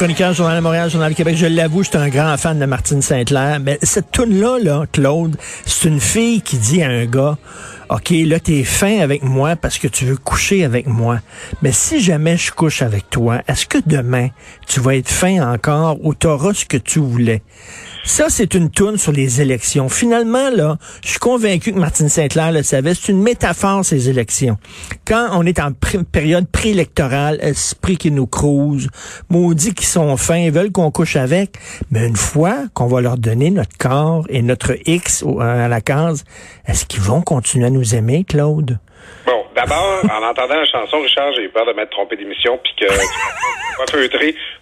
chroniqueur Journal de Montréal, Journal du Québec. Je l'avoue, j'étais un grand fan de Martine Saint-Clair. Mais cette toune-là, là, Claude, c'est une fille qui dit à un gars, OK, là, t'es fin avec moi parce que tu veux coucher avec moi. Mais si jamais je couche avec toi, est-ce que demain, tu vas être fin encore ou t'auras ce que tu voulais? Ça, c'est une toune sur les élections. Finalement, là, je suis convaincu que Martine Saint-Clair le savait. C'est une métaphore, ces élections. Quand on est en période préélectorale, esprit qui nous crouse, maudits qui sont fins, ils veulent qu'on couche avec. Mais une fois qu'on va leur donner notre corps et notre X au- à la case, est-ce qu'ils vont continuer à nous aimer, Claude? Bon, d'abord, en entendant la chanson, Richard, j'ai eu peur de m'être trompé d'émission, puis que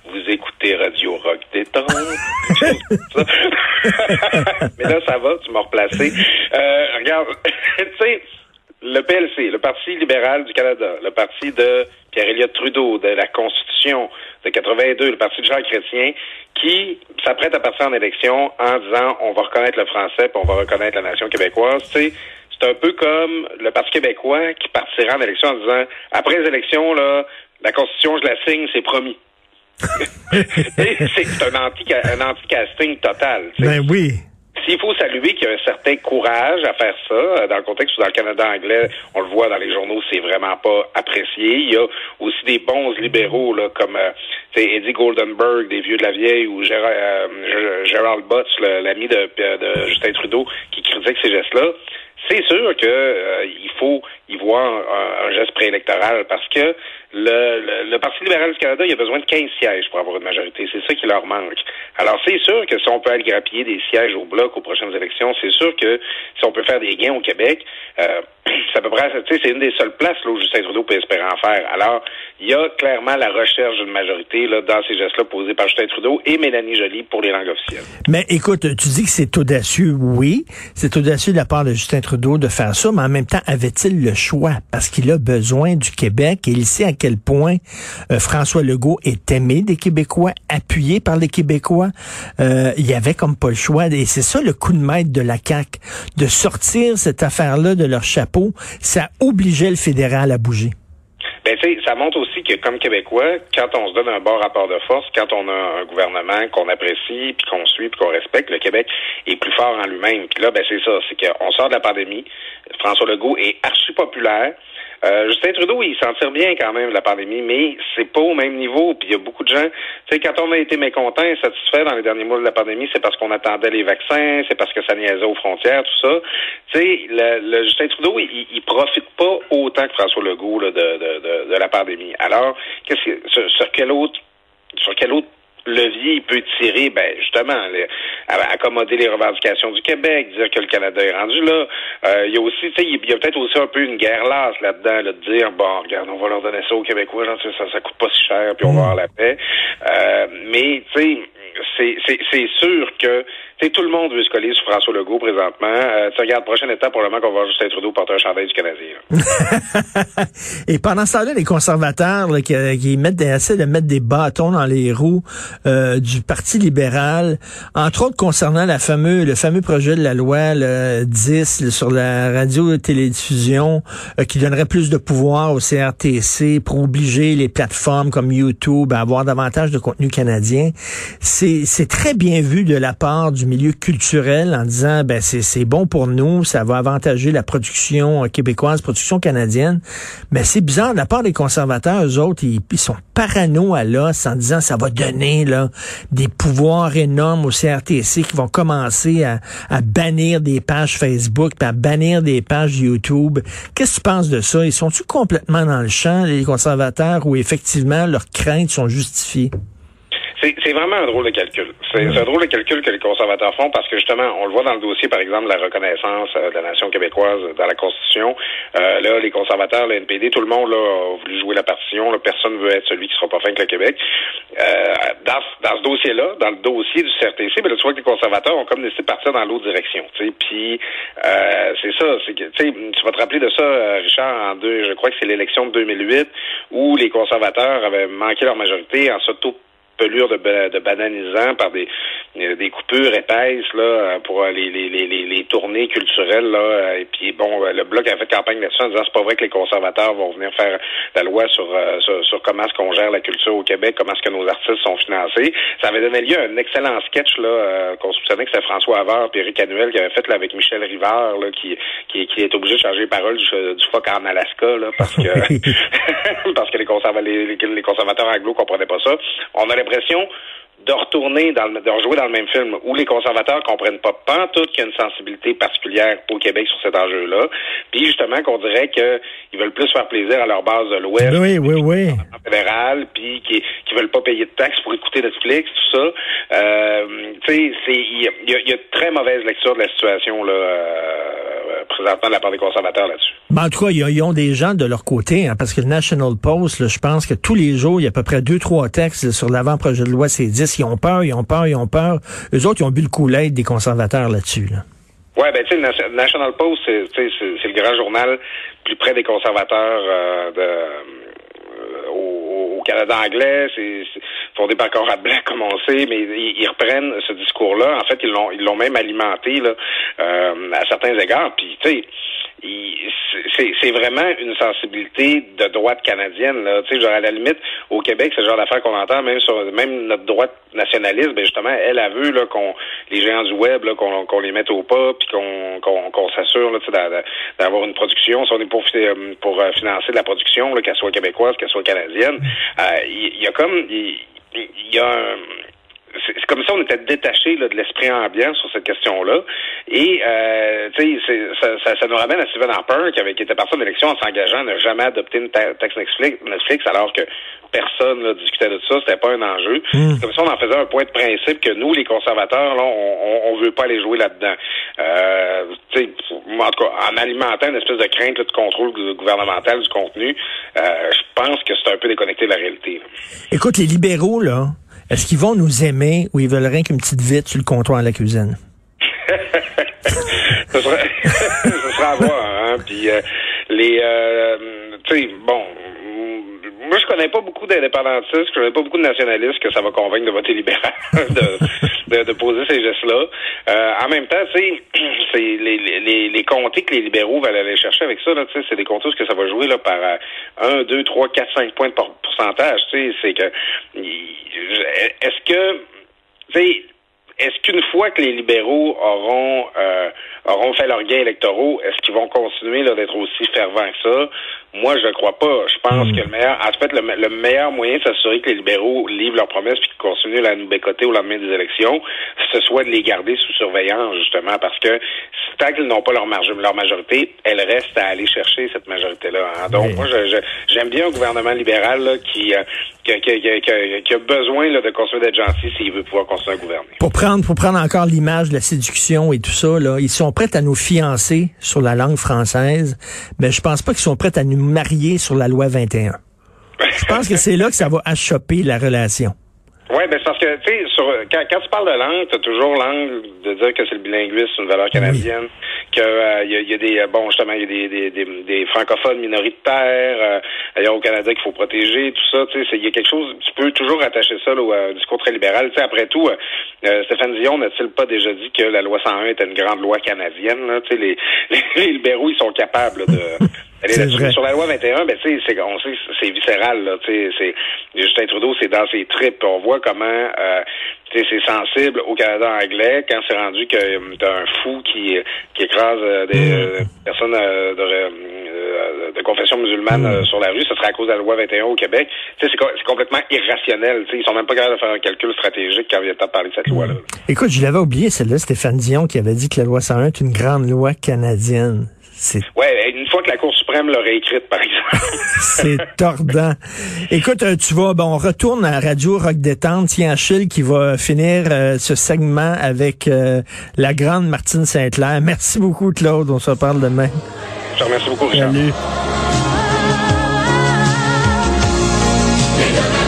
Vous écoutez Radio Rock détente. comme ça. Mais là, ça va, tu m'as replacé. Euh, regarde, tu sais, le PLC, le Parti libéral du Canada, le parti de Pierre-Éliott Trudeau, de la Constitution de 82, le parti de Jean Chrétien, qui s'apprête à partir en élection en disant on va reconnaître le français, puis on va reconnaître la nation québécoise, tu sais, c'est un peu comme le Parti québécois qui partira en élection en disant après les élections, là, la Constitution, je la signe, c'est promis. c'est un anti un anti-casting total. tu sais. Ben oui. S'il faut saluer qu'il y a un certain courage à faire ça, euh, dans le contexte où dans le Canada anglais, on le voit dans les journaux, c'est vraiment pas apprécié. Il y a aussi des bons libéraux là, comme euh, Eddie Goldenberg, des vieux de la vieille, ou Gérard, euh, Gérald Butts, l'ami de, de Justin Trudeau, qui critique ces gestes-là. C'est sûr que euh, il faut y voir un, un geste préélectoral parce que le, le, Parti libéral du Canada, il a besoin de 15 sièges pour avoir une majorité. C'est ça qui leur manque. Alors, c'est sûr que si on peut aller grappiller des sièges au bloc aux prochaines élections, c'est sûr que si on peut faire des gains au Québec, euh, c'est à peu près, tu sais, c'est une des seules places là, où Justin Trudeau peut espérer en faire. Alors, il y a clairement la recherche d'une majorité là, dans ces gestes-là posés par Justin Trudeau et Mélanie Joly pour les langues officielles. Mais écoute, tu dis que c'est audacieux, oui. C'est audacieux de la part de Justin Trudeau de faire ça, mais en même temps, avait-il le choix? Parce qu'il a besoin du Québec et il sait quel point euh, François Legault est aimé des Québécois, appuyé par les Québécois. Euh, il y avait comme pas le choix. Et c'est ça le coup de maître de la CAQ, de sortir cette affaire-là de leur chapeau. Ça obligeait le fédéral à bouger. Ben, ça montre aussi que comme Québécois, quand on se donne un bon rapport de force, quand on a un gouvernement qu'on apprécie, puis qu'on suit, puis qu'on respecte, le Québec est plus fort en lui-même. Puis là, ben c'est ça, c'est qu'on sort de la pandémie. François Legault est archi populaire. Euh, Justin Trudeau, il s'en tire bien quand même de la pandémie, mais c'est pas au même niveau. Puis il y a beaucoup de gens, tu sais, quand on a été mécontent et satisfait dans les derniers mois de la pandémie, c'est parce qu'on attendait les vaccins, c'est parce que ça niaisait aux frontières, tout ça. Tu sais, le, le Justin Trudeau, il, il profite pas autant que François Legault là, de, de, de, de la pandémie. Alors, qu'est-ce que sur quel autre sur quel autre levier il peut tirer, ben justement, accommoder les revendications du Québec, dire que le Canada est rendu là. Euh, il y a aussi, tu sais, il y a peut-être aussi un peu une guerre lasse là-dedans, là, de dire bon, regarde, on va leur donner ça aux Québécois, genre, ça, ça coûte pas si cher, puis on va avoir la paix. Euh, mais tu sais, c'est sûr que tout le monde veut se coller sur François Legault présentement. Euh, tu regardes, prochaine étape, probablement qu'on va voir Justin Trudeau porter un chandail du Canadien. Et pendant ce temps-là, les conservateurs là, qui, qui mettent des, essaient de mettre des bâtons dans les roues euh, du Parti libéral, entre autres concernant la fameux, le fameux projet de la loi le 10 là, sur la radio-télédiffusion euh, qui donnerait plus de pouvoir au CRTC pour obliger les plateformes comme YouTube à avoir davantage de contenu canadien. C'est très bien vu de la part du milieu culturel en disant ben c'est bon pour nous, ça va avantager la production euh, québécoise, production canadienne. Mais c'est bizarre de la part des conservateurs, eux autres, ils, sont parano à l'os en disant ça va donner là des pouvoirs énormes au CRTC qui vont commencer à, à bannir des pages Facebook, à bannir des pages YouTube. Qu'est-ce que tu penses de ça? Ils sont-tu complètement dans le champ les conservateurs où effectivement leurs craintes sont justifiées? C'est vraiment un drôle de calcul. C'est un drôle de calcul que les conservateurs font parce que justement, on le voit dans le dossier, par exemple, la reconnaissance euh, de la nation québécoise dans la Constitution. Euh, là, les conservateurs, le NPD, tout le monde là, a voulu jouer la partition. Là, personne ne veut être celui qui sera pas fin avec le Québec. Euh, dans, ce- dossier-là, dans le dossier du CRTC, ben, là, tu vois que les conservateurs ont comme décidé de partir dans l'autre direction. Puis euh, c'est ça, que tu vas te rappeler de ça, euh, Richard, en deux, je crois que c'est l'élection de 2008 où les conservateurs avaient manqué leur majorité en s'auto pelure de, de bananisant par des euh, des coupures épaisses là pour euh, les, les, les, les, tournées culturelles là euh, et puis bon le bloc a fait campagne là-dessus en disant c'est pas vrai que les conservateurs vont venir faire la loi sur sur, sur comment est-ce qu'on gère la culture au Québec comment est-ce que nos artistes sont financés. Ça avait donné lieu à un excellent sketch là qu'on soupçonnait que c'était François Havard et Eric Annuel qui avait fait là, avec Michel Rivard là qui qui, qui est obligé de changer les paroles du, du phoque en Alaska là parce que parce que les, conserva- les, les- conservateurs anglo comprenaient pas ça. On a l'impression de retourner dans le, de rejouer dans le même film où les conservateurs comprennent pas pantoute qu'il y a une sensibilité particulière au Québec sur cet enjeu-là. Puis justement qu'on dirait qu'ils veulent plus faire plaisir à leur base de l'Ouest. Oui, oui, oui. fédéral, puis qui qui veulent pas payer de taxes pour écouter Netflix, tout ça. Euh, tu sais, il y y y a très mauvaise lecture de la situation là euh, présentement de la part des conservateurs là-dessus. Ben, en tout cas, ils, ont- des gens de leur côté, hein, parce que le National Post, je pense que tous les jours, il y a à peu près deux, trois textes là, sur l'avant-projet de loi C10. Ils ont peur, ils ont peur, ils ont peur. Eux autres, ils ont bu le coup des conservateurs là-dessus. Là. Ouais, ben tu sais, le Nation- National Post, c'est le grand journal plus près des conservateurs euh, de, euh, au Canada anglais. C'est fondé par Conrad Black, comme on sait, mais ils, ils reprennent ce discours-là. En fait, ils l'ont ils l'ont même alimenté là, euh, à certains égards. Puis tu sais. C'est vraiment une sensibilité de droite canadienne. Tu sais, genre à la limite, au Québec, c'est le genre d'affaire qu'on entend, même sur même notre droite nationaliste, ben justement, elle a vu qu'on les géants du web, qu'on les mette au pas, puis qu'on qu'on qu'on s'assure d'avoir une production. Si on est pour, euh, pour euh, financer de la production, qu'elle soit québécoise, qu'elle soit canadienne, il il y, a comme il il y a un c'est comme ça on était détaché de l'esprit ambiant sur cette question-là. Et euh, tu sais, c'est- ça, ça, ça nous ramène à Stephen Harper qui avait qui était parti en élection en s'engageant à ne jamais adopter une ta- taxe Netflix, Netflix alors que personne là, discutait de ça, c'était pas un enjeu. C'est Comme ça, on en faisait un point de principe que nous, les conservateurs, là, on, on, on veut pas aller jouer là-dedans. Euh, tu sais, moi, en tout cas, en alimentant une espèce de crainte là, de contrôle gou- gouvernemental du contenu, euh, je pense que c'est un peu déconnecté de la réalité. là. Écoute, les libéraux, là, est-ce qu'ils vont nous aimer ou ils veulent rien qu'une petite vite sur le comptoir à la cuisine? ce sera, ce sera à voir, hein. Puis euh, les, euh, tu sais, bon, moi je connais pas beaucoup d'indépendantistes, je connais pas beaucoup de nationalistes que ça va convaincre de voter libéral, de, de, de poser ces gestes-là. Euh, en même temps, tu sais, c'est les, les, les, comtés que les libéraux veulent aller chercher avec ça, tu sais, c'est des comtés où ça va jouer par euh, 1, 2, 3, 4, 5 points de c'est que est-ce qu'une fois que les libéraux auront euh, auront fait leurs gains électoraux, est-ce qu'ils vont continuer d'être aussi fervents que ça? Moi, je ne crois pas. Je pense que le meilleur, en fait, le, me- le meilleur moyen de s'assurer que les libéraux livrent leurs promesses puis qu'ils continuent à nous bécoter au lendemain des élections, ce soit de les garder sous surveillance, justement, parce que tant qu'ils n'ont pas leur, marge, leur majorité, elle reste à aller chercher cette majorité-là. hein. Donc, Oui. moi, j'aime bien un gouvernement libéral là, qui, euh, qui, a- qui, qui a- besoin là, de continuer d'être gentil s'il veut pouvoir continuer à gouverner. Pour prendre, pour prendre encore l'image de la séduction et tout ça, là, ils sont prêts à nous fiancer sur la langue française, mais je pense pas qu'ils sont prêts à nous marier sur la loi 21. Je pense que c'est là que ça va achoper la relation. Oui, ben c'est parce que, tu sais, quand, quand tu parles de langue, tu as toujours l'angle de dire que c'est le bilinguisme, c'est une valeur canadienne, que euh, il y, a, il y a des, euh, bon, justement, il y a des, des, des, des francophones minoritaires euh, ailleurs au Canada qu'il faut protéger, tout ça, tu sais, il y a quelque chose, tu peux toujours attacher ça là, au discours très libéral. Tu sais, après tout, Stéphane Dion n'a-t-il pas déjà dit que la loi 101 était une grande loi canadienne, là, tu sais, les, les, les libéraux, ils sont capables là, de... vrai. Sur la loi 21, ben, tu sais, c'est, on sait, c'est viscéral, là, tu sais, c'est, Justin Trudeau, c'est dans ses tripes. On voit comment, euh, c'est sensible au Canada anglais quand c'est rendu que euh, t'as un fou qui, qui écrase euh, des euh, personnes euh, de, euh, de confession musulmane euh, sur la rue, ce serait à cause de la loi 21 au Québec. Tu sais, c'est, co- c'est complètement irrationnel. Tu sais, ils sont même pas capables de faire un calcul stratégique quand il a temps de parler de cette loi-là. Écoute, je l'avais oublié, celle-là, Stéphane Dion, qui avait dit que la loi 101 est une grande loi canadienne. Une que la Cour suprême l'aurait écrite, par exemple. c'est tordant. Écoute, euh, tu vas, bon, on retourne à Radio Rock Détente. Tiens, Achille qui va finir euh, ce segment avec euh, la grande Martine Saint-Clair. Merci beaucoup, Claude. On se parle demain. Je te remercie beaucoup, Richard. Salut. Ah, ah, ah.